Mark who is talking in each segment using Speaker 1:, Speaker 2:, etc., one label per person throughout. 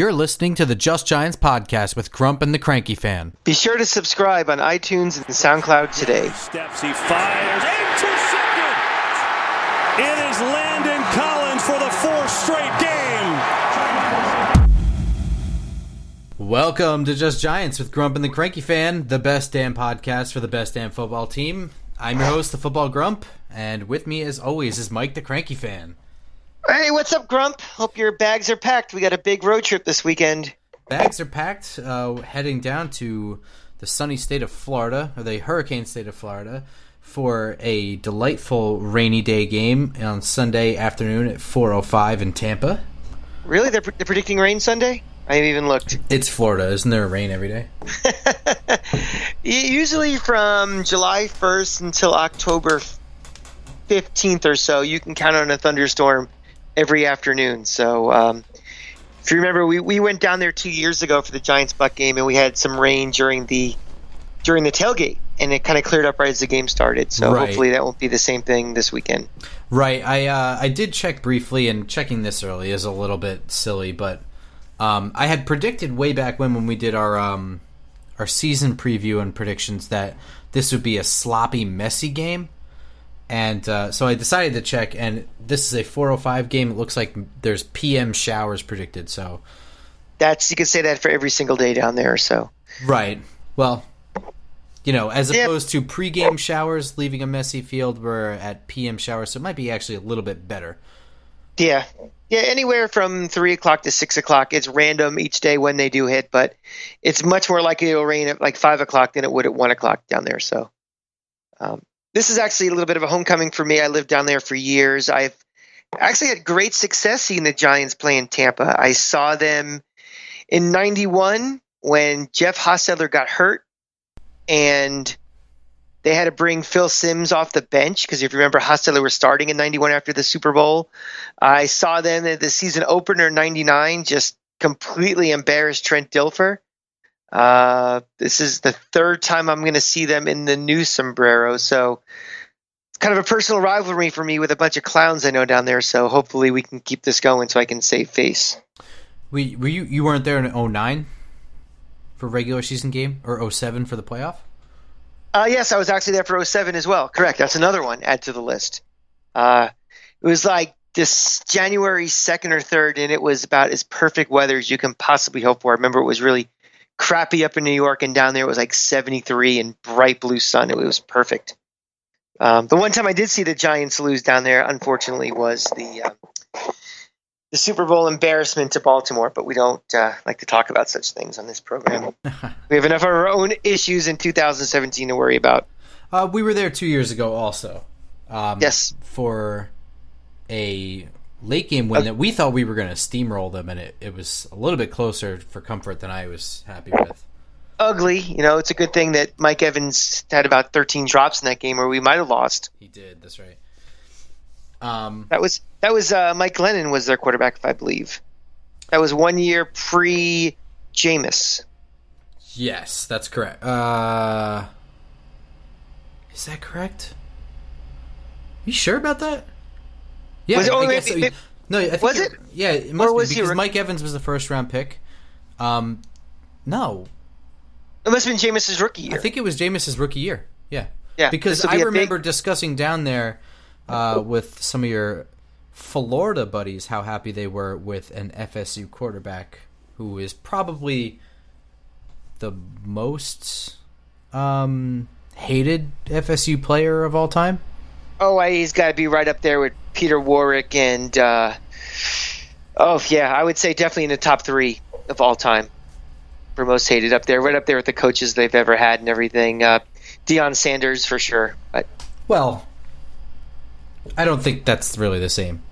Speaker 1: You're listening to the Just Giants podcast with Grump and the Cranky Fan.
Speaker 2: Be sure to subscribe on iTunes and SoundCloud today.
Speaker 3: Steps, he fires into second. It is Landon Collins for the fourth straight game.
Speaker 1: Welcome to Just Giants with Grump and the Cranky Fan, the best damn podcast for the best damn football team. I'm your host, the Football Grump, and with me, as always, is Mike the Cranky Fan.
Speaker 2: Hey, what's up, Grump? Hope your bags are packed. We got a big road trip this weekend.
Speaker 1: Bags are packed, uh, heading down to the sunny state of Florida, or the hurricane state of Florida, for a delightful rainy day game on Sunday afternoon at 4:05 in Tampa.
Speaker 2: Really? They're, they're predicting rain Sunday? I haven't even looked.
Speaker 1: It's Florida, isn't there rain every day?
Speaker 2: Usually from July 1st until October 15th or so, you can count on a thunderstorm every afternoon. So, um, if you remember, we, we went down there two years ago for the Giants Buck game, and we had some rain during the during the tailgate, and it kind of cleared up right as the game started. So
Speaker 1: Right.
Speaker 2: hopefully that won't be the same thing this weekend.
Speaker 1: Right. I uh, I did check briefly, and checking this early is a little bit silly, but um, I had predicted way back when when we did our um, our season preview and predictions that this would be a sloppy, messy game, and uh, so I decided to check, and this is a 4:05 game. It looks like there's PM showers predicted. So
Speaker 2: That's you can say that for every single day down there. So
Speaker 1: right. Well. You know, as opposed to pregame showers leaving a messy field, we're at PM showers, so it might be actually a little bit better.
Speaker 2: yeah, yeah, anywhere from three o'clock to six o'clock. It's random each day when they do hit, but it's much more likely it'll rain at like five o'clock than it would at one o'clock down there. So um, this is actually a little bit of a homecoming for me. I lived down there for years. I've actually had great success seeing the Giants play in Tampa. I saw them in '91 when Jeff Hostetler got hurt, and they had to bring Phil Simms off the bench because if you remember, Hostetler was starting in '91 after the Super Bowl. I saw them at the season opener in '99, just completely embarrassed Trent Dilfer. Uh, this is the third time I'm going to see them in the new sombrero, so it's kind of a personal rivalry for me with a bunch of clowns I know down there. So hopefully we can keep this going so I can save face.
Speaker 1: We were you you weren't there in 09 for regular season game or 07 for the playoff?
Speaker 2: Uh, yes, I was actually there for 07 as well. Correct. That's another one. Add to the list. Uh, it was like this January 2nd or 3rd, and it was about as perfect weather as you can possibly hope for. I remember it was really crappy up in New York, and down there it was like 73 and bright blue sun. It was perfect. Um, the one time I did see the Giants lose down there, unfortunately, was the um, the Super Bowl embarrassment to Baltimore. But we don't uh, like to talk about such things on this program. we have enough of our own issues in 2017 to worry about.
Speaker 1: Uh, we were there two years ago also. Um,
Speaker 2: Yes.
Speaker 1: For a late game win that we thought we were going to steamroll them, and it, it was a little bit closer for comfort than I was happy with.
Speaker 2: ugly. You know, it's a good thing that Mike Evans had about 13 drops in that game, or we might have lost.
Speaker 1: He did. That's right. Um,
Speaker 2: That was that was uh, Mike Glennon was their quarterback, if I believe. That was one year pre Jameis.
Speaker 1: yes, that's correct. Uh, is that correct? You sure about that? Yeah,
Speaker 2: Was it-
Speaker 1: I guess
Speaker 2: maybe-
Speaker 1: so. no. I think
Speaker 2: was it?
Speaker 1: Yeah, it must be
Speaker 2: he
Speaker 1: because
Speaker 2: rookie?
Speaker 1: Mike Evans was the first round pick. Um, no,
Speaker 2: It must have been Jameis's rookie year.
Speaker 1: I think it was Jameis's rookie year. Yeah,
Speaker 2: Yeah,
Speaker 1: Because
Speaker 2: will
Speaker 1: I remember
Speaker 2: big-
Speaker 1: discussing down there uh, with some of your Florida buddies how happy they were with an FSU quarterback who is probably the most um, hated FSU player of all time.
Speaker 2: Oh, I, he's got to be right up there with Peter Warrick and. Uh, oh yeah, I would say definitely in the top three of all time for most hated. Up there, right up there with the coaches they've ever had and everything. Uh, Deion Sanders for sure, but
Speaker 1: Well, I don't think that's really the same.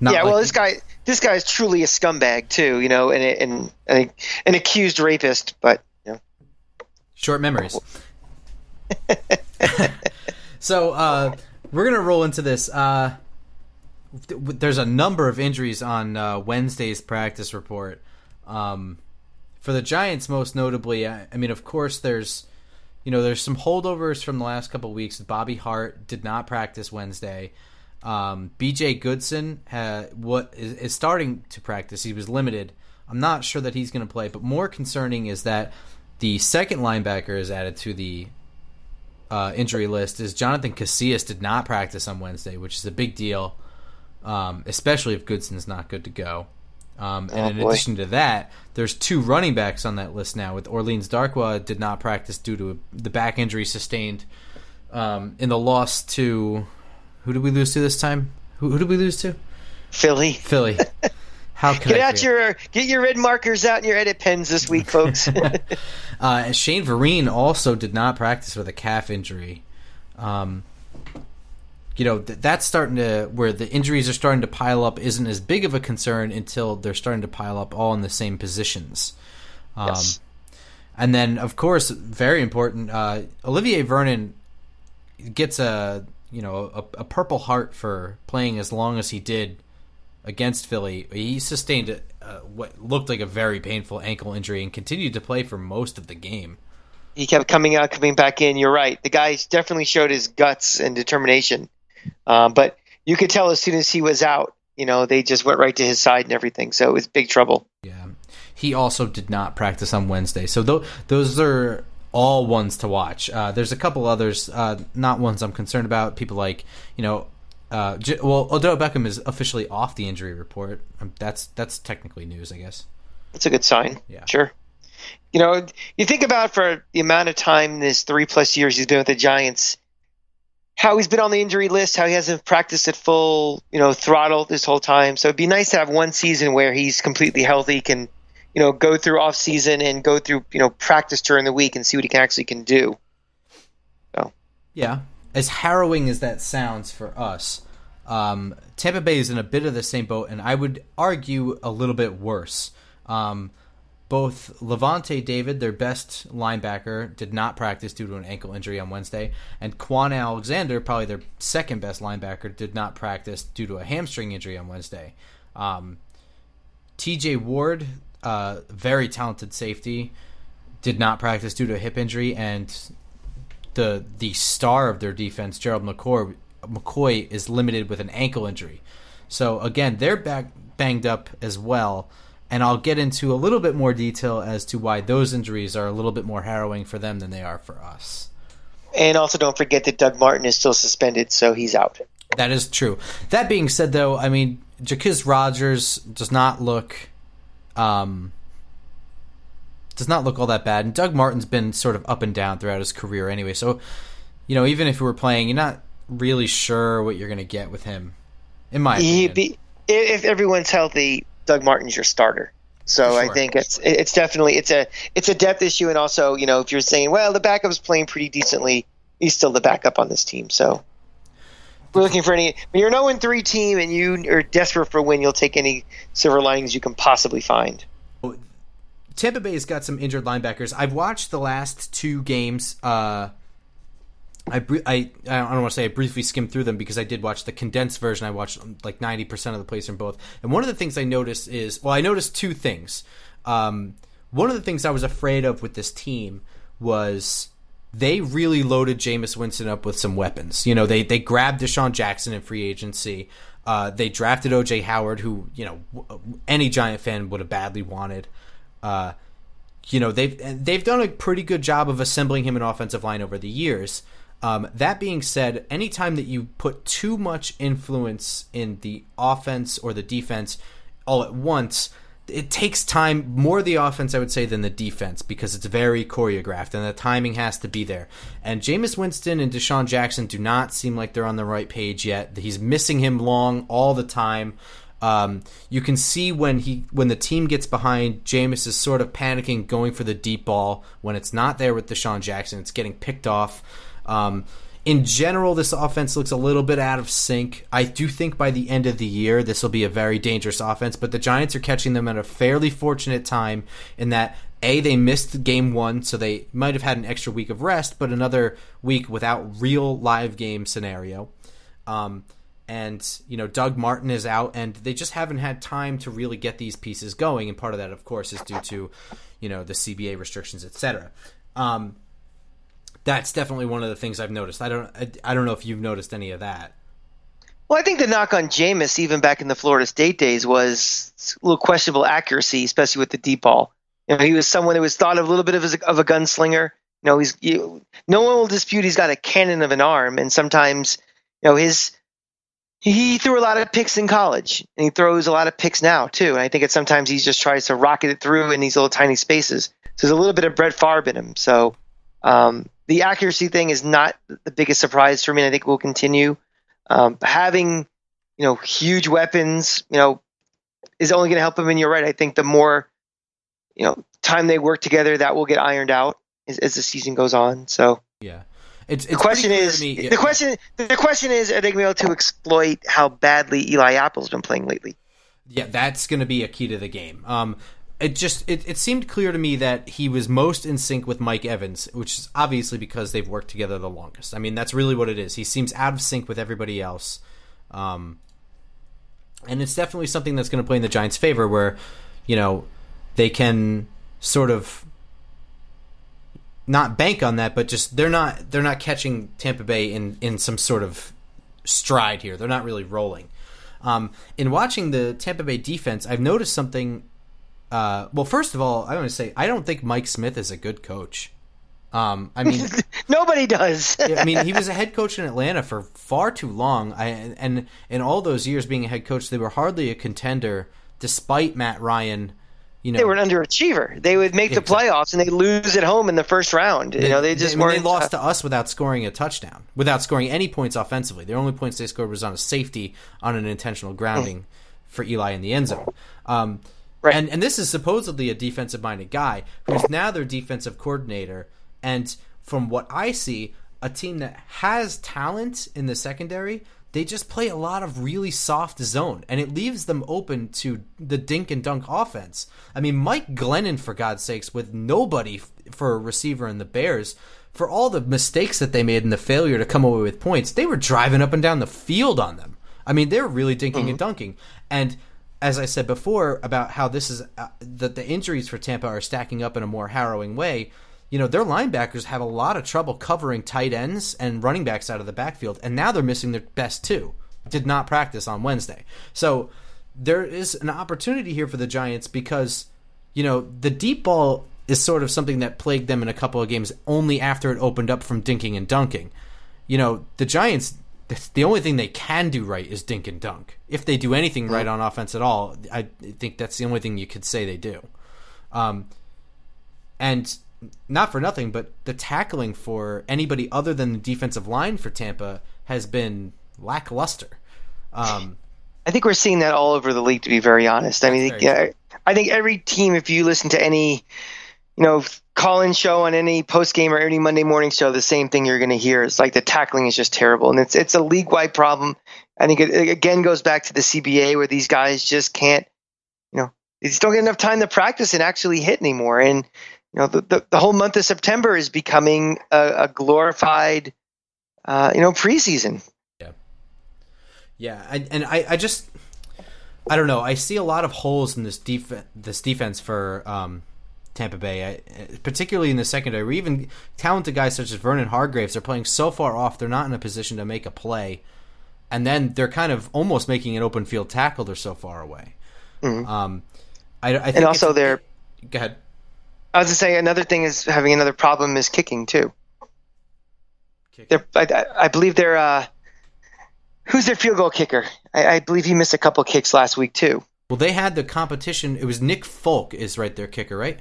Speaker 1: Not
Speaker 2: yeah, well, this guy, this guy is truly a scumbag too, you know, and and, and an accused rapist. But you know,
Speaker 1: Short memories. so uh, we're gonna roll into this. Uh, th- there's a number of injuries on uh, Wednesday's practice report. Um, for the Giants, most notably, I, I mean, of course, there's you know there's some holdovers from the last couple weeks. Bobby Hart did not practice Wednesday. Um, B.J. Goodson ha, what is, is starting to practice. He was limited. I'm not sure that he's going to play, but more concerning is that the second linebacker is added to the uh, injury list. Is Jonathan Casillas did not practice on Wednesday, which is a big deal, um, especially if Goodson's not good to go. Um, and
Speaker 2: Oh,
Speaker 1: in
Speaker 2: boy.
Speaker 1: addition to that, there's two running backs on that list now. With Orleans Darkwa did not practice due to the back injury sustained um, in the loss to who did we lose to this time? Who, who did we lose to?
Speaker 2: Philly.
Speaker 1: Philly. How could
Speaker 2: Get
Speaker 1: I
Speaker 2: out your get your red markers out and your edit pens this week, folks.
Speaker 1: uh, Shane Vereen also did not practice with a calf injury. Um, you know th- that's starting to where the injuries are starting to pile up isn't as big of a concern until they're starting to pile up all in the same positions. Um,
Speaker 2: Yes.
Speaker 1: And then, of course, very important. Uh, Olivier Vernon gets a you know a, a Purple Heart for playing as long as he did against Philly. He sustained a, uh, what looked like a very painful ankle injury and continued to play for most of the game.
Speaker 2: he kept coming out, coming back in. You're right. The guy definitely showed his guts and determination. Um, but you could tell as soon as he was out, you know, they just went right to his side and everything. So it was big trouble.
Speaker 1: Yeah, he also did not practice on Wednesday. So th- those are all ones to watch. Uh, there's a couple others, uh, not ones I'm concerned about. People like you know, uh, J- well, Odell Beckham is officially off the injury report. Um, that's that's technically news, I guess.
Speaker 2: That's a good sign.
Speaker 1: Yeah.
Speaker 2: Sure. You know, you think about for the amount of time this three plus years he's been with the Giants, how he's been on the injury list, how he hasn't practiced at full, you know, throttle this whole time. So it'd be nice to have one season where he's completely healthy, can, you know, go through off season and go through, you know, practice during the week and see what he can actually can do.
Speaker 1: Yeah, as harrowing as that sounds for us, um, Tampa Bay is in a bit of the same boat, and I would argue a little bit worse. Um, both Lavonte David, their best linebacker, did not practice due to an ankle injury on Wednesday, and Kwon Alexander, probably their second best linebacker, did not practice due to a hamstring injury on Wednesday. Um, TJ Ward, uh, very talented safety, did not practice due to a hip injury, and the the star of their defense, Gerald McCoy, McCoy is limited with an ankle injury. So again, they're back banged up as well. And I'll get into a little bit more detail as to why those injuries are a little bit more harrowing for them than they are for us.
Speaker 2: And also don't forget that Doug Martin is still suspended, so he's out.
Speaker 1: That is true. That being said, though, I mean, Jacquizz Rodgers does not look, um, does not look all that bad, and Doug Martin's been sort of up and down throughout his career anyway. So, you know, even if we were playing, you're not really sure what you're going to get with him. In my opinion,
Speaker 2: be, if everyone's healthy, Doug Martin's your starter. So I think it's it's definitely it's a it's a depth issue, and also you know if you're saying well the backup's playing pretty decently, he's still the backup on this team. So we're looking for any. When you're an 0 3 team and you are desperate for a win, you'll take any silver linings you can possibly find.
Speaker 1: Tampa Bay's got some injured linebackers. I've watched the last two games. Uh, I, br- I I don't want to say I briefly skimmed through them because I did watch the condensed version. I watched um, like ninety percent of the plays from both. And one of the things I noticed is well, I noticed two things. Um, one of the things I was afraid of with this team was they really loaded Jameis Winston up with some weapons. You know, they they grabbed DeSean Jackson in free agency. Uh, they drafted OJ Howard, who you know any Giant fan would have badly wanted. Uh, you know they've they've done a pretty good job of assembling him an offensive line over the years. Um, that being said, anytime that you put too much influence in the offense or the defense all at once, it takes time more the offense I would say than the defense because it's very choreographed and the timing has to be there. And Jameis Winston and DeSean Jackson do not seem like they're on the right page yet. He's missing him long all the time. Um, you can see when he when the team gets behind, Jameis is sort of panicking, going for the deep ball when it's not there with DeSean Jackson. It's getting picked off. Um, in general, this offense looks a little bit out of sync. I do think by the end of the year, this will be a very dangerous offense, but the Giants are catching them at a fairly fortunate time in that A, they missed game one, so they might have had an extra week of rest, but another week without real live game scenario. Um, and you know Doug Martin is out, and they just haven't had time to really get these pieces going. And part of that, of course, is due to you know the CBA restrictions, etc. Um, that's definitely one of the things I've noticed. I don't, I, I don't know if you've noticed any of that.
Speaker 2: Well, I think the knock on Jameis, even back in the Florida State days, was a little questionable accuracy, especially with the deep ball. You know, he was someone who was thought of a little bit of, a, of a gunslinger. You know, he's you, no one will dispute he's got a cannon of an arm, and sometimes, you know, his he threw a lot of picks in college, and he throws a lot of picks now too. And I think it sometimes he just tries to rocket it through in these little tiny spaces. So there's a little bit of Brett Favre in him. So um, the accuracy thing is not the biggest surprise for me. And I think it will continue. Um, having you know huge weapons, you know, is only going to help him. And you're right. I think the more you know time they work together, that will get ironed out as, as the season goes on. So
Speaker 1: yeah. It's, it's
Speaker 2: the question is the question the question is are they going to be able to exploit how badly Eli Apple's been playing lately?
Speaker 1: Yeah, that's going to be a key to the game. Um, it just it, it seemed clear to me that he was most in sync with Mike Evans, which is obviously because they've worked together the longest. I mean, that's really what it is. He seems out of sync with everybody else, um, and it's definitely something that's going to play in the Giants' favor, where you know they can sort of not bank on that, but just they're not they're not catching Tampa Bay in in some sort of stride here. They're not really rolling. Um, in watching the Tampa Bay defense, I've noticed something uh, well, first of all, I want to say I don't think Mike Smith is a good coach. Um, I mean,
Speaker 2: nobody does.
Speaker 1: I mean, he was a head coach in Atlanta for far too long, I, and in all those years being a head coach, they were hardly a contender, despite Matt Ryan. You know,
Speaker 2: they were an underachiever. They would make the playoffs and they lose at home in the first round. You know, they just
Speaker 1: they, I mean, they lost to us without scoring a touchdown, without scoring any points offensively. The only points they scored was on a safety on an intentional grounding for Eli in the end zone. Um, Right. And and this is supposedly a defensive minded guy who's now their defensive coordinator. And from what I see, a team that has talent in the secondary, they just play a lot of really soft zone, and it leaves them open to the dink and dunk offense. I mean, Mike Glennon, for God's sakes, with nobody for a receiver in the Bears, for all the mistakes that they made and the failure to come away with points, they were driving up and down the field on them. I mean, they were really dinking mm-hmm. and dunking. And as I said before about how this is uh, that the injuries for Tampa are stacking up in a more harrowing way. You know, their linebackers have a lot of trouble covering tight ends and running backs out of the backfield, and now they're missing their best two. Did not practice on Wednesday. So there is an opportunity here for the Giants because, you know, the deep ball is sort of something that plagued them in a couple of games only after it opened up from dinking and dunking. You know, the Giants the only thing they can do right is dink and dunk. If they do anything right on offense at all, I think that's the only thing you could say they do. Um, and not for nothing, but the tackling for anybody other than the defensive line for Tampa has been lackluster. Um,
Speaker 2: I think we're seeing that all over the league. To be very honest, I mean, yeah, I think every team, if you listen to any, you know, call-in show on any post game or any Monday morning show, the same thing you're going to hear is like the tackling is just terrible, and it's it's a league-wide problem. I think it, it again goes back to the CBA where these guys just can't, you know, they just don't get enough time to practice and actually hit anymore. And you know, the the, the whole month of September is becoming a, a glorified, uh, you know, preseason.
Speaker 1: Yeah, yeah, I, and I I just. I don't know. I see a lot of holes in this def- this defense for um, Tampa Bay, I, particularly in the secondary. Where even talented guys such as Vernon Hargreaves are playing so far off; they're not in a position to make a play, and then they're kind of almost making an open field tackle. They're so far away. Mm-hmm. Um, I, I
Speaker 2: and also they're.
Speaker 1: Go ahead.
Speaker 2: I was to say another thing is having another problem is kicking too. Kicking. I, I, believe they're. Uh, who's their field goal kicker? I, I believe he missed a couple kicks last week too.
Speaker 1: Well, they had the competition. It was Nick Folk is right there kicker, right?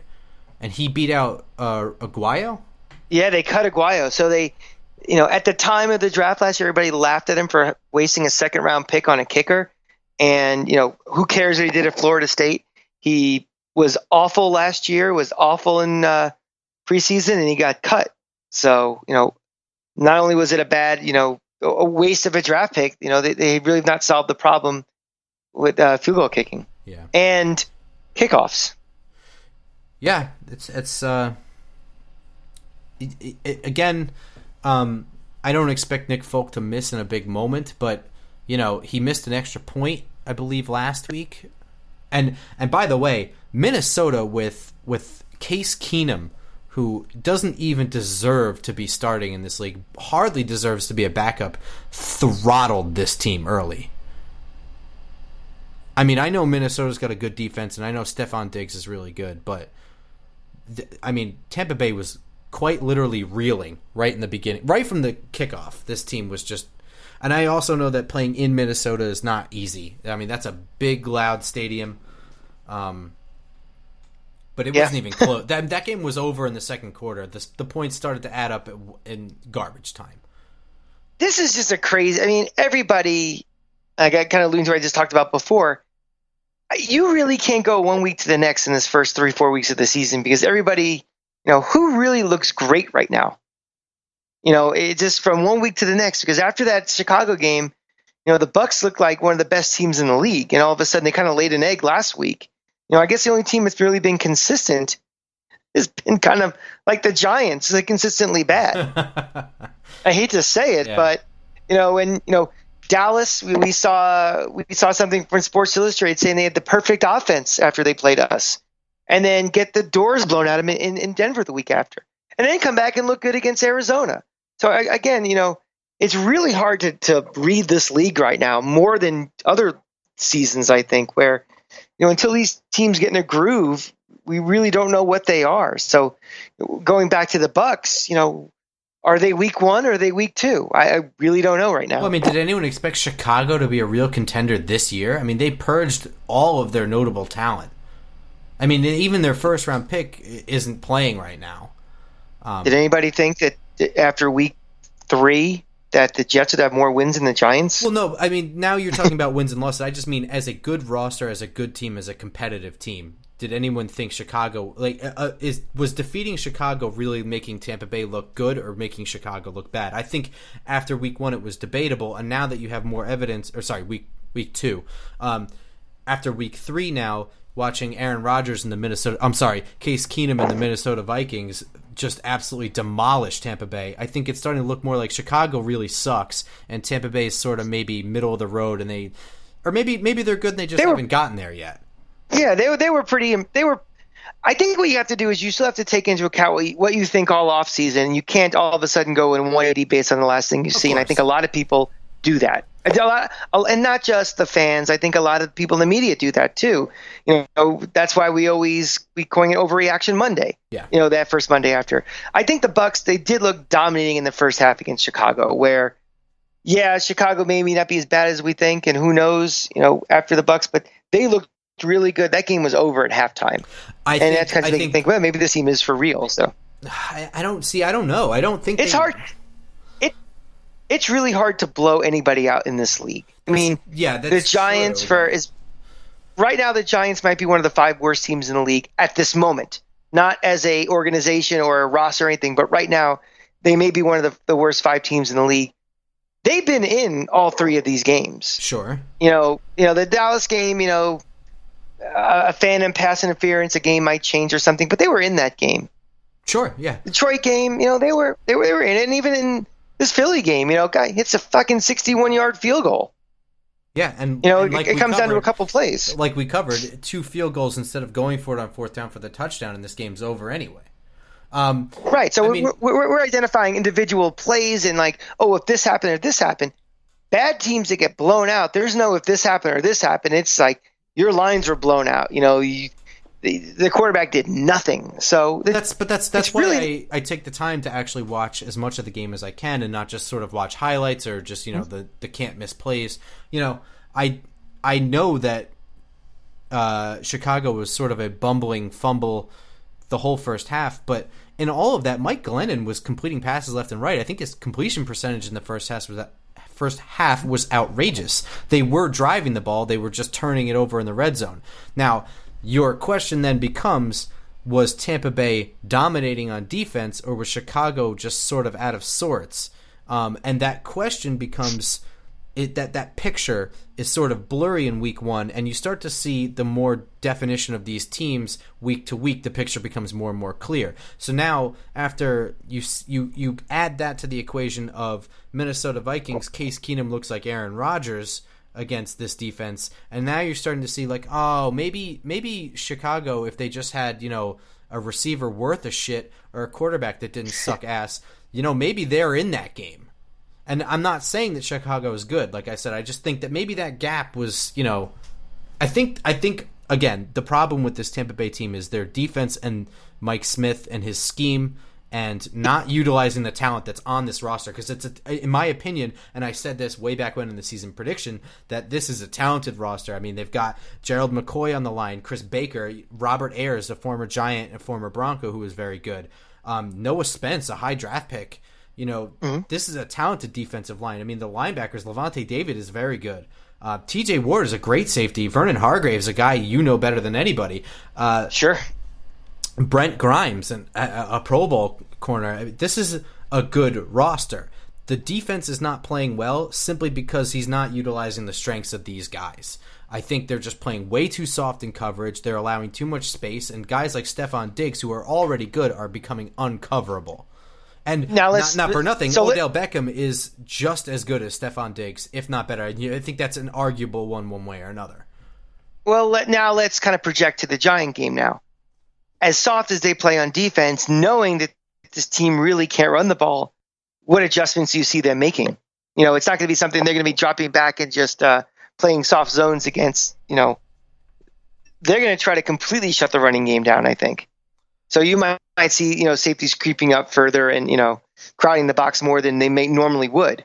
Speaker 1: and he beat out uh, Aguayo.
Speaker 2: Yeah, they cut Aguayo. So they, you know, at the time of the draft last year, everybody laughed at him for wasting a second round pick on a kicker. And you know, who cares what he did at Florida State? He was awful last year. Was awful in uh, preseason, and he got cut. So you know, not only was it a bad, you know, a waste of a draft pick, you know, they, they really have not solved the problem with uh, field goal kicking.
Speaker 1: Yeah.
Speaker 2: And kickoffs
Speaker 1: yeah, it's it's uh, it, it, again, um, I don't expect Nick Folk to miss in a big moment, but you know he missed an extra point, I believe, last week, and and by the way, Minnesota with with Case Keenum, who doesn't even deserve to be starting in this league, hardly deserves to be a backup, throttled this team early. I mean, I know Minnesota's got a good defense, and I know Stefon Diggs is really good, but th- I mean, Tampa Bay was quite literally reeling right in the beginning, right from the kickoff. This team was just, and I also know that playing in Minnesota is not easy. I mean, that's a big, loud stadium. Um, but it
Speaker 2: Yeah.
Speaker 1: wasn't even close. that that game was over in the second quarter. The the points started to add up in garbage time.
Speaker 2: this is just a crazy. I mean, everybody. Like I kind of alluded to what I just talked about before. You really can't go one week to the next in this first three four weeks of the season because everybody, you know, who really looks great right now. You know, it just from one week to the next because after that Chicago game, you know, the Bucks looked like one of the best teams in the league, and all of a sudden they kind of laid an egg last week. You know, I guess the only team that's really been consistent has been kind of like the Giants, like consistently bad. I hate to say it,
Speaker 1: Yeah.
Speaker 2: but you know, when you know Dallas, we, we saw we saw something from Sports Illustrated saying they had the perfect offense after they played us, and then get the doors blown out of them in, in Denver the week after, and then come back and look good against Arizona. So I, again, you know, it's really hard to to read this league right now more than other seasons. I think where you know until these teams get in a groove, we really don't know what they are. So going back to the Bucks, you know. Are they week one or are they week two? I, I really don't know right now.
Speaker 1: Well, I mean, did anyone expect Chicago to be a real contender this year? I mean, they purged all of their notable talent. I mean, even their first round pick isn't playing right now. Um,
Speaker 2: Did anybody think that after week three that the Jets would have more wins than the Giants?
Speaker 1: well, no, I mean, now you're talking about wins and losses. I just mean as a good roster, as a good team, as a competitive team. Did anyone think Chicago like uh, uh, is was defeating Chicago really making Tampa Bay look good or making Chicago look bad? I think after week one it was debatable, and now that you have more evidence, or sorry, week week two, um, after week three now, watching Aaron Rodgers and the Minnesota, I'm sorry, Case Keenum and the Minnesota Vikings just absolutely demolish Tampa Bay. I think it's starting to look more like Chicago really sucks, and Tampa Bay is sort of maybe middle of the road, and they, or maybe maybe they're good and they just
Speaker 2: They were-
Speaker 1: haven't gotten there yet.
Speaker 2: yeah, they were they were pretty. They were. I think what you have to do is you still have to take into account what you, what you think all off season. You can't all of a sudden go in 180 based on the last thing you see. And
Speaker 1: I
Speaker 2: think a lot of people do that. A lot, oh, and not just the fans. I think a lot of people in the media do that too. You know, that's why we always we coin it overreaction Monday.
Speaker 1: Yeah.
Speaker 2: You know, that first Monday after. I think the Bucks they did look dominating in the first half against Chicago, where yeah, Chicago may not be as bad as we think, and who knows, you know, after the Bucks, but they looked really good. That game was over at halftime,
Speaker 1: I
Speaker 2: and
Speaker 1: think,
Speaker 2: that's kind of make you
Speaker 1: think,
Speaker 2: think, well, maybe this team is for real. So
Speaker 1: I, I don't see. I don't know. I don't think
Speaker 2: it's
Speaker 1: they-
Speaker 2: hard. It it's really hard to blow anybody out in this league. I mean,
Speaker 1: Yeah, that's
Speaker 2: the Giants
Speaker 1: true.
Speaker 2: for is right now the Giants might be one of the five worst teams in the league at this moment. Not as a organization or a roster or anything, but right now they may be one of the, the worst five teams in the league. They've been in all three of these games.
Speaker 1: sure.
Speaker 2: You know, you know the Dallas game. You know, a a phantom pass interference, a game might change or something, but they were in that game.
Speaker 1: Sure, yeah.
Speaker 2: Detroit game, you know, they were they were, they were in it, and even in this Philly game, you know, guy hits a fucking sixty-one yard field goal.
Speaker 1: Yeah, and
Speaker 2: You know,
Speaker 1: and like
Speaker 2: it, comes down to a couple plays.
Speaker 1: Like we covered, two field goals instead of going for it on fourth down for the touchdown, and this game's over anyway. Um,
Speaker 2: Right. So
Speaker 1: I
Speaker 2: we're, we're, we're identifying individual plays and like, oh, if this happened or this happened. Bad teams that get blown out, there's no if this happened or this happened. It's like your lines were blown out. You know, you, the, the quarterback did nothing. So th-
Speaker 1: that's but that's that's why
Speaker 2: really-
Speaker 1: I, I take the time to actually watch as much of the game as I can, and not just sort of watch highlights or just you know the the can't miss plays. You know, I I know that uh, Chicago was sort of a bumbling fumble the whole first half, but in all of that, Mike Glennon was completing passes left and right. I think his completion percentage in the first half was that first half was outrageous. They were driving the ball, they were just turning it over in the red zone. Now, your question then becomes was Tampa Bay dominating on defense or was Chicago just sort of out of sorts? Um, and that question becomes it, that that picture is sort of blurry in week one, and you start to see the more definition of these teams week to week. The picture becomes more and more clear. So now, after you you you add that to the equation of Minnesota Vikings, Case Keenum looks like Aaron Rodgers against this defense, and now you're starting to see like, oh, maybe maybe Chicago, if they just had you know a receiver worth a shit or a quarterback that didn't suck ass, you know, maybe they're in that game. And I'm not saying that Chicago is good. Like I said, I just think that maybe that gap was, you know, I think I think again, the problem with this Tampa Bay team is their defense and Mike Smith and his scheme and not utilizing the talent that's on this roster because it's a, in my opinion and I said this way back when in the season prediction that this is a talented roster. I mean, they've got Gerald McCoy on the line, Chris Baker, Robert Ayers, a former Giant, and former Bronco who was very good. Um, Noah Spence, a high draft pick. You know, mm-hmm. this is a talented defensive line. I mean, the linebackers, Lavonte David is very good. Uh, T.J. Ward is a great safety. Vernon Hargreaves, a guy you know better than anybody. Uh,
Speaker 2: sure.
Speaker 1: Brent Grimes, and a, a Pro Bowl corner. This is a good roster. The defense is not playing well simply because he's not utilizing the strengths of these guys. I think they're just playing way too soft in coverage. They're allowing too much space, and guys like Stefon Diggs, who are already good, are becoming uncoverable. And now not, not, for nothing, so Odell let, Beckham is just as good as Stefon Diggs, if not better. I think that's an arguable one, one way or another.
Speaker 2: Well, let, now let's kind of project to the Giant game now. As soft as they play on defense, knowing that this team really can't run the ball, what adjustments do you see them making? You know, it's not going to be something they're going to be dropping back and just uh, playing soft zones against. You know, they're going to try to completely shut the running game down. I think. So you might, might see, you know, safeties creeping up further and, you know, crowding the box more than they may normally would.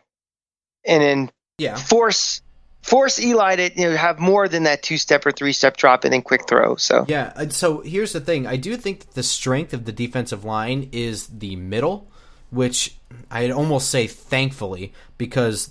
Speaker 2: And then yeah. force force Eli to you know have more than that two step or three step drop and then quick throw. So
Speaker 1: yeah. So here's the thing: I do think that the strength of the defensive line is the middle, which I'd almost say thankfully because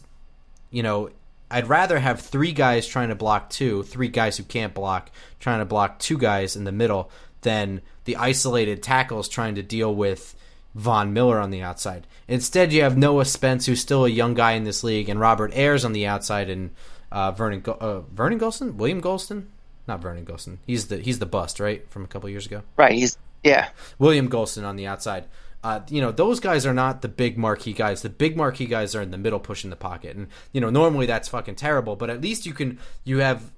Speaker 1: you know I'd rather have three guys trying to block two, three guys who can't block trying to block two guys in the middle than the isolated tackles trying to deal with Von Miller on the outside. Instead, you have Noah Spence, who's still a young guy in this league, and Robert Ayers on the outside, and uh, Vernon uh, Vernon Gholston, William Gholston, not Vernon Gholston. He's the he's the bust right from a couple years ago.
Speaker 2: Right. He's yeah.
Speaker 1: William Gholston on the outside. Uh, you know those guys are not the big marquee guys. The big marquee guys are in the middle, pushing the pocket, and you know normally that's fucking terrible. But at least you can you have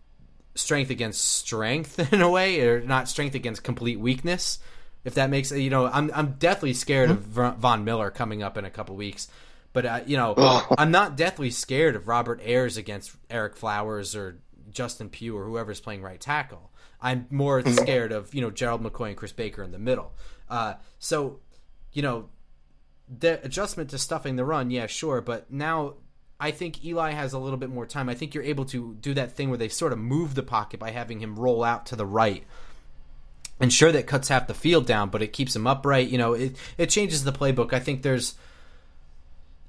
Speaker 1: strength against strength in a way, or not strength against complete weakness. If that makes you know, I'm I'm deathly scared mm-hmm. of Von Miller coming up in a couple weeks, but uh, you know, I'm not deathly scared of Robert Ayers against Ereck Flowers or Justin Pugh or whoever's playing right tackle. I'm more mm-hmm. scared of you know Gerald McCoy and Chris Baker in the middle. Uh, so, you know, the adjustment to stuffing the run, yeah, sure, but now I think Eli has a little bit more time. I think you're able to do that thing where they sort of move the pocket by having him roll out to the right. And sure, that cuts half the field down, but it keeps him upright. You know, it it changes the playbook. I think there's,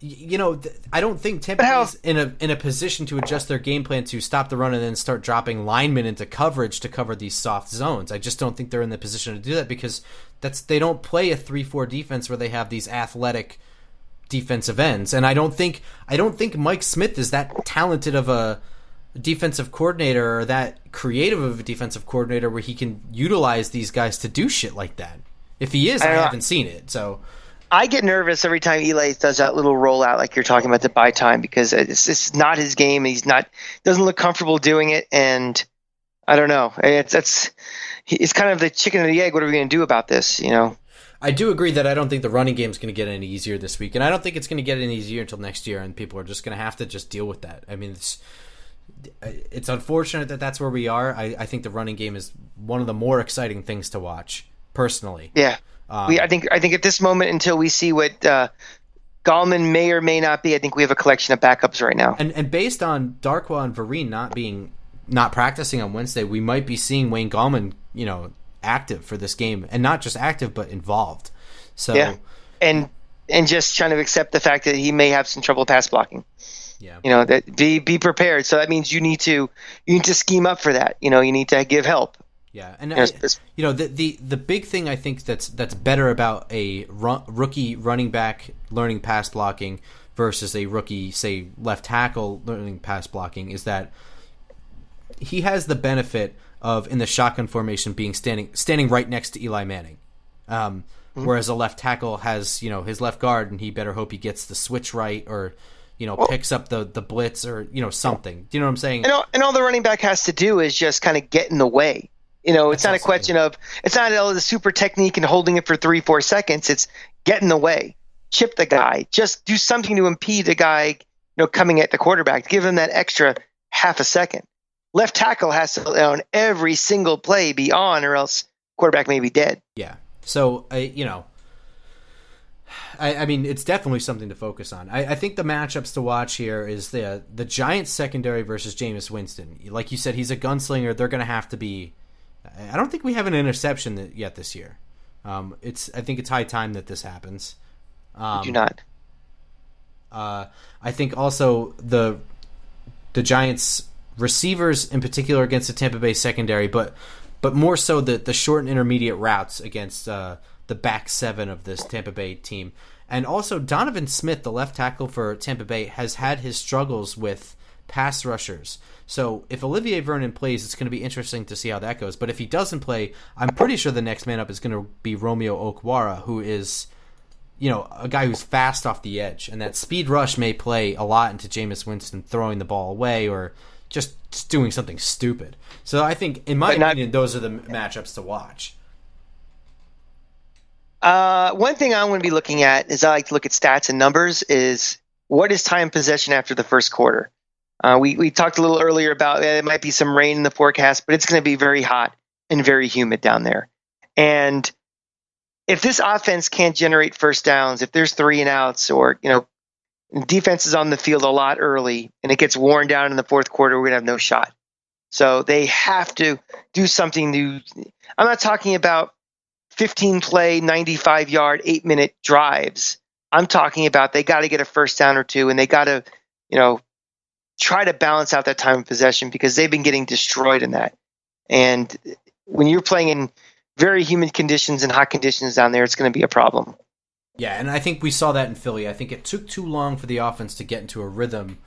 Speaker 1: you know, I don't think Tampa is in a in a position to adjust their game plan to stop the run and then start dropping linemen into coverage to cover these soft zones. I just don't think they're in the position to do that because that's they don't play a three four defense where they have these athletic defensive ends. And I don't think I don't think Mike Smith is that talented of a defensive coordinator or that creative of a defensive coordinator where he can utilize these guys to do shit like that. If he is, I, I uh, haven't seen it. So
Speaker 2: I get nervous every time Eli does that little rollout, like you're talking about the buy time, because it's, it's not his game. He's not doesn't look comfortable doing it, and I don't know. It's it's it's kind of the chicken and the egg. What are we going to do about this? You know.
Speaker 1: I do agree that I don't think the running game is going to get any easier this week, and I don't think it's going to get any easier until next year, and people are just going to have to just deal with that. I mean, it's it's unfortunate that that's where we are. I, I think the running game is one of the more exciting things to watch, personally.
Speaker 2: Yeah, um, we, I think I think at this moment, until we see what uh, Gallman may or may not be, I think we have a collection of backups right now.
Speaker 1: And and based on Darkwa and Vereen not being not practicing on Wednesday, we might be seeing Wayne Gallman, you know, active for this game, and not just active but involved. So
Speaker 2: yeah, and and just trying to accept the fact that he may have some trouble pass blocking.
Speaker 1: Yeah,
Speaker 2: you know that be be prepared. So that means you need to you need to scheme up for that. You know, you need to give help.
Speaker 1: Yeah, and I, you know the, the the big thing I think that's that's better about a run, rookie running back learning pass blocking versus a rookie say left tackle learning pass blocking is that he has the benefit of in the shotgun formation being standing standing right next to Eli Manning. Um, mm-hmm. Whereas a left tackle has you know his left guard, and he better hope he gets the switch right or you know well, picks up the the blitz or you know something. Do you know what I'm saying?
Speaker 2: And all, and all the running back has to do is just kind of get in the way. You know, it's
Speaker 1: That's
Speaker 2: not a question of it's not all the super technique and holding it for three, four seconds. It's get in the way, chip the guy, just do something to impede the guy, you know, coming at the quarterback. Give him that extra half a second. Left tackle has to on every single play be on, or else quarterback may be dead.
Speaker 1: Yeah. So I, you know, I, I mean, it's definitely something to focus on. I, I think the matchups to watch here is the the Giants secondary versus Jameis Winston. Like you said, he's a gunslinger. They're going to have to be. I don't think we have an interception that, yet this year. Um, it's I think it's high time that this happens. Um,
Speaker 2: do not.
Speaker 1: Uh, I think also the the Giants receivers in particular against the Tampa Bay secondary, but but more so the the short and intermediate routes against uh, the back seven of this Tampa Bay team. And also Donovan Smith, the left tackle for Tampa Bay, has had his struggles with pass rushers. So if Olivier Vernon plays, it's going to be interesting to see how that goes. But if he doesn't play, I'm pretty sure the next man up is going to be Romeo Okwara, who is, you know, a guy who's fast off the edge, and that speed rush may play a lot into Jameis Winston throwing the ball away or just, doing something stupid. So I think, in my
Speaker 2: not-
Speaker 1: opinion, those are the matchups to watch.
Speaker 2: Uh, one thing I'm going to be looking at is I like to look at stats and numbers. Is what is time possession after the first quarter? Uh, we we talked a little earlier about uh, it might be some rain in the forecast, but it's going to be very hot and very humid down there. And if this offense can't generate first downs, if there's three and outs, or you know, defense is on the field a lot early, and it gets worn down in the fourth quarter, we're going to have no shot. So they have to do something new. I'm not talking about 15 play, 95 yard, eight minute drives. I'm talking about they got to get a first down or two, and they got to, you know, try to balance out that time of possession because they've been getting destroyed in that. And when you're playing in very humid conditions and hot conditions down there, it's going to be a problem.
Speaker 1: Yeah, and I think we saw that in Philly. I think it took too long for the offense to get into a rhythm,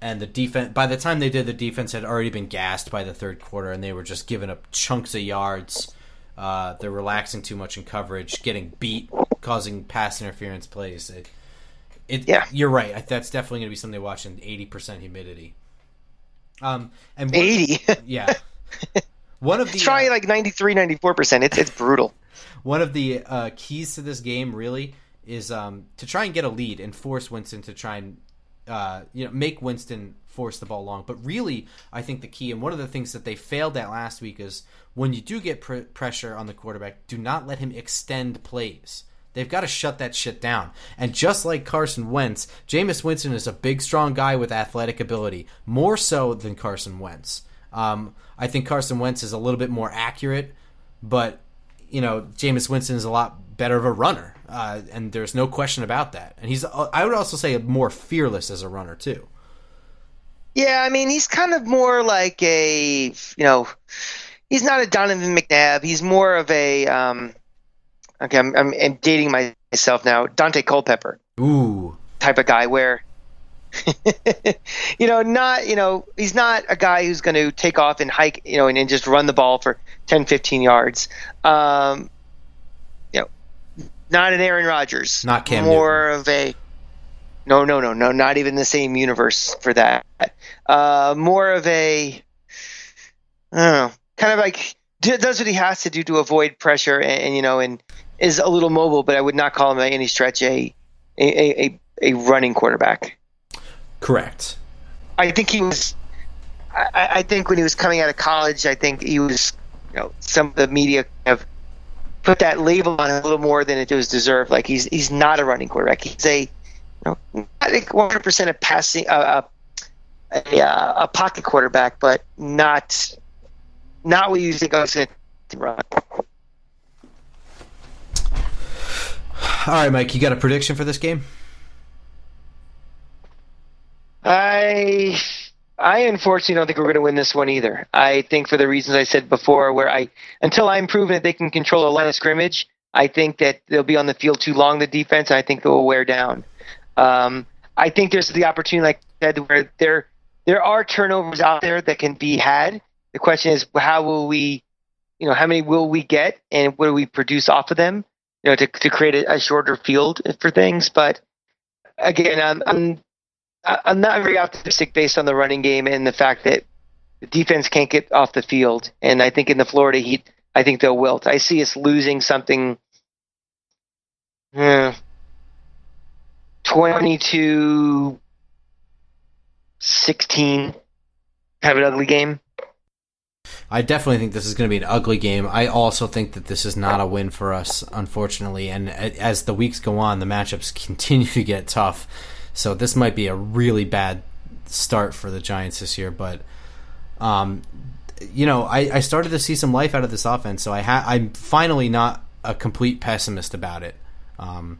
Speaker 1: and the defense. By the time they did, the defense had already been gassed by the third quarter, and they were just giving up chunks of yards. Uh, they're relaxing too much in coverage, getting beat, causing pass interference plays. It, it,
Speaker 2: Yeah.
Speaker 1: you're right. That's definitely going to be something to watch in 80% humidity. Um, and one-
Speaker 2: 80.
Speaker 1: yeah, one of the
Speaker 2: Try
Speaker 1: uh,
Speaker 2: like 93, 94%. It's, it's brutal.
Speaker 1: one of the uh, keys to this game really is um, to try and get a lead and force Winston to try and uh, you know make Winston force the ball long. But really, I think the key and one of the things that they failed at last week is when you do get pr- pressure on the quarterback, do not let him extend plays. They've got to shut that shit down. And just like Carson Wentz, Jameis Winston is a big, strong guy with athletic ability, more so than Carson Wentz. Um, I think Carson Wentz is a little bit more accurate, but you know, Jameis Winston is a lot better of a runner, uh, and there's no question about that. And he's, uh, I would also say, more fearless as a runner too.
Speaker 2: Yeah, I mean, he's kind of more like a, you know, he's not a Donovan McNabb. He's more of a, um, okay, I'm, I'm, I'm dating myself now, Daunte Culpepper
Speaker 1: Ooh,
Speaker 2: type of guy where, you know, not, you know, he's not a guy who's going to take off and hike, you know, and, and just run the ball for 10, 15 yards. Um, you know, not an Aaron Rodgers.
Speaker 1: Not Cam
Speaker 2: More of a, no, no, no, no, not even the same universe for that. Uh, more of a, I don't know, kind of like does what he has to do to avoid pressure, and, and you know, and is a little mobile, but I would not call him by any stretch a a, a, a running quarterback.
Speaker 1: correct.
Speaker 2: I think he was. I, I think when he was coming out of college, I think he was. You know, some of the media have put that label on him a little more than it was deserved. Like he's he's not a running quarterback. He's a, you know, I think 100 percent a passing, uh, a, a, a pocket quarterback, but not not what you think I was going to run.
Speaker 1: All right, Mike, you got a prediction for this game?
Speaker 2: I I unfortunately don't think we're going to win this one either. I think for the reasons I said before, where I until I'm proven that they can control a line of scrimmage, I think that they'll be on the field too long. The defense, and I think it will wear down. Um, I think there's the opportunity, like I said, where there there are turnovers out there that can be had. The question is, how will we, you know, how many will we get, and what do we produce off of them, you know, to to create a, a shorter field for things. But again, I'm, I'm I'm not very optimistic based on the running game and the fact that the defense can't get off the field, and I think in the Florida Heat, I think they'll wilt. I see us losing something. Eh, 22 16 have an ugly game
Speaker 1: I definitely think this is going to be an ugly game. I also think that this is not a win for us, unfortunately. And as the weeks go on, the matchups continue to get tough. So this might be a really bad start for the Giants this year. But, um, you know, I, I started to see some life out of this offense. So I ha- I'm finally not a complete pessimist about it. Um,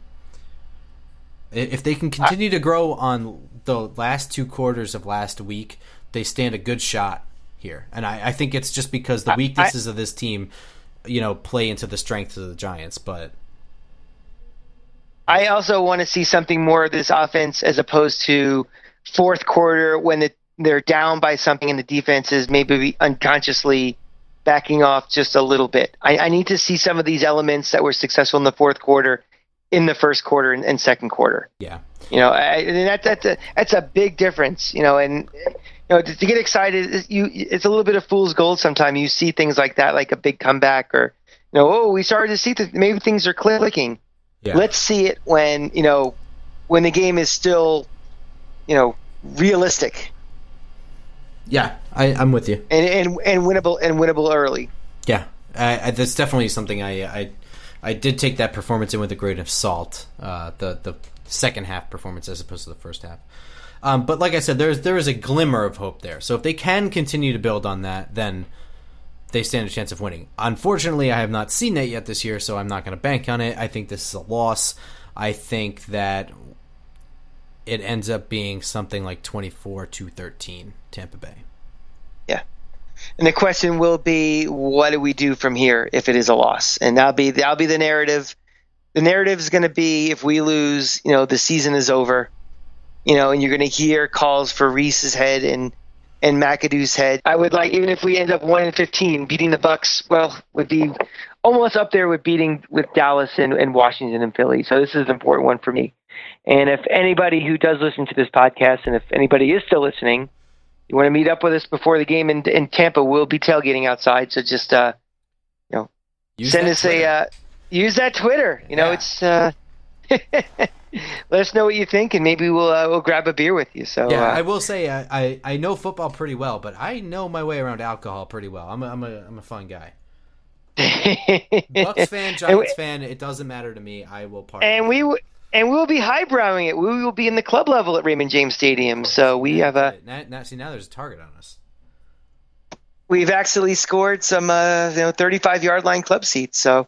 Speaker 1: if they can continue to grow on the last two quarters of last week, they stand a good shot here, and I, I think it's just because the weaknesses I, of this team, you know, play into the strengths of the Giants. But
Speaker 2: I also want to see something more of this offense as opposed to fourth quarter when the, they're down by something and the defense is maybe unconsciously backing off just a little bit. I, I need to see some of these elements that were successful in the fourth quarter in the first quarter and, and second quarter.
Speaker 1: Yeah.
Speaker 2: You know, I, that, that's a that's a big difference. You know, and you know, to, to, get excited, you it's a little bit of fool's gold. Sometimes you see things like that, like a big comeback, or you know, oh, we started to see that maybe things are clicking. Yeah. Let's see it when you know when the game is still, you know, realistic.
Speaker 1: Yeah, I, am with you.
Speaker 2: And and and winnable and winnable early.
Speaker 1: Yeah, I, I, that's definitely something I, I I did take that performance in with a grain of salt. Uh, the the second half performance as opposed to the first half. Um, but like I said, there's there is a glimmer of hope there. So if they can continue to build on that, then they stand a chance of winning. Unfortunately, I have not seen that yet this year, so I'm not going to bank on it. I think this is a loss. I think that it ends up being something like 24 to 13 Tampa Bay.
Speaker 2: Yeah. And the question will be what do we do from here if it is a loss? And that'll be that'll be the narrative. The narrative is going to be if we lose, you know, the season is over you know, and you're going to hear calls for Reese's head and and McAdoo's head. I would like even if we end up one in fifteen, beating the Bucks, well, would be almost up there with beating with Dallas and, and Washington and Philly. So this is an important one for me. And if anybody who does listen to this podcast, and if anybody is still listening, you want to meet up with us before the game in, in Tampa, we'll be tailgating outside. So just uh, you know, use send us Twitter. a uh, use that Twitter. You know, yeah. it's. Uh, let us know what you think, and maybe we'll uh, we'll grab a beer with you. So
Speaker 1: yeah,
Speaker 2: uh,
Speaker 1: I will say I, I, I know football pretty well, but I know my way around alcohol pretty well. I'm a, I'm a I'm a fun guy. Bucks fan, Giants fan, it doesn't matter to me. I will party.
Speaker 2: And we w- and we'll be highbrowing it. We will be in the club level at Raymond James Stadium. So we have a
Speaker 1: now, now see now there's a target on us.
Speaker 2: We've actually scored some uh, you know 35 yard line club seats. So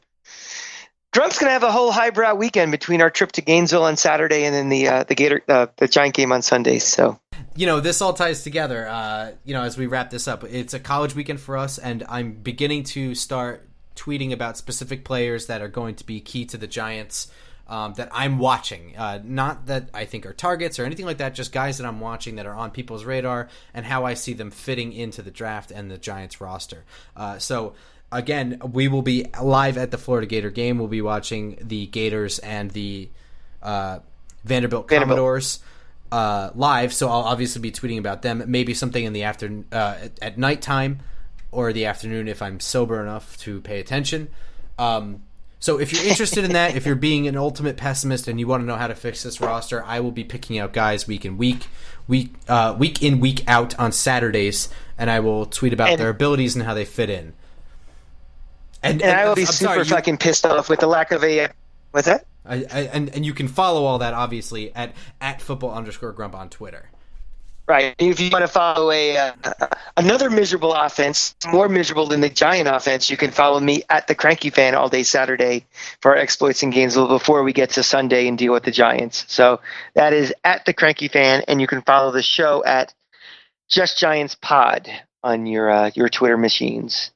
Speaker 2: Grump's gonna have a whole highbrow weekend between our trip to Gainesville on Saturday and then the uh, the Gator uh, the Giant game on Sunday. So
Speaker 1: you know this all ties together. Uh, you know as we wrap this up, it's a college weekend for us, and I'm beginning to start tweeting about specific players that are going to be key to the Giants. Um, that I'm watching, uh, not that I think are targets or anything like that, just guys that I'm watching that are on people's radar and how I see them fitting into the draft and the Giants roster. Uh, so again, we will be live at the Florida Gator game. We'll be watching the Gators and the uh, Vanderbilt, Vanderbilt Commodores uh, live. So I'll obviously be tweeting about them. Maybe something in the afternoon uh, at, at nighttime or the afternoon if I'm sober enough to pay attention. Um, so if you're interested in that, if you're being an ultimate pessimist and you want to know how to fix this roster, I will be picking out guys week in week, week uh, week in week out on Saturdays, and I will tweet about and, their abilities and how they fit in.
Speaker 2: And, and, and I will be I'm super sorry, fucking you, pissed off with the lack of a. What's that?
Speaker 1: I, I, and and you can follow all that obviously at at football underscore grump on Twitter.
Speaker 2: Right. If you want to follow a uh, another miserable offense, more miserable than the Giant offense, you can follow me at the Cranky Fan all day Saturday for our exploits in Gainesville before we get to Sunday and deal with the Giants. So that is at the Cranky Fan, and you can follow the show at Just Giants Pod on your uh, your Twitter machines.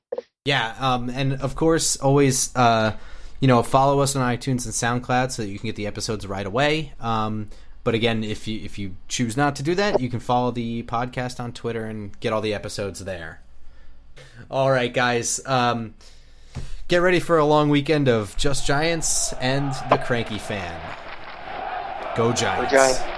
Speaker 1: Yeah, um, and of course, always uh, you know follow us on iTunes and SoundCloud so that you can get the episodes right away. Um, but again, if you if you choose not to do that, you can follow the podcast on Twitter and get all the episodes there. All right, guys. Um, get ready for a long weekend of Just Giants and the Cranky Fan. Go Giants. Go Giants.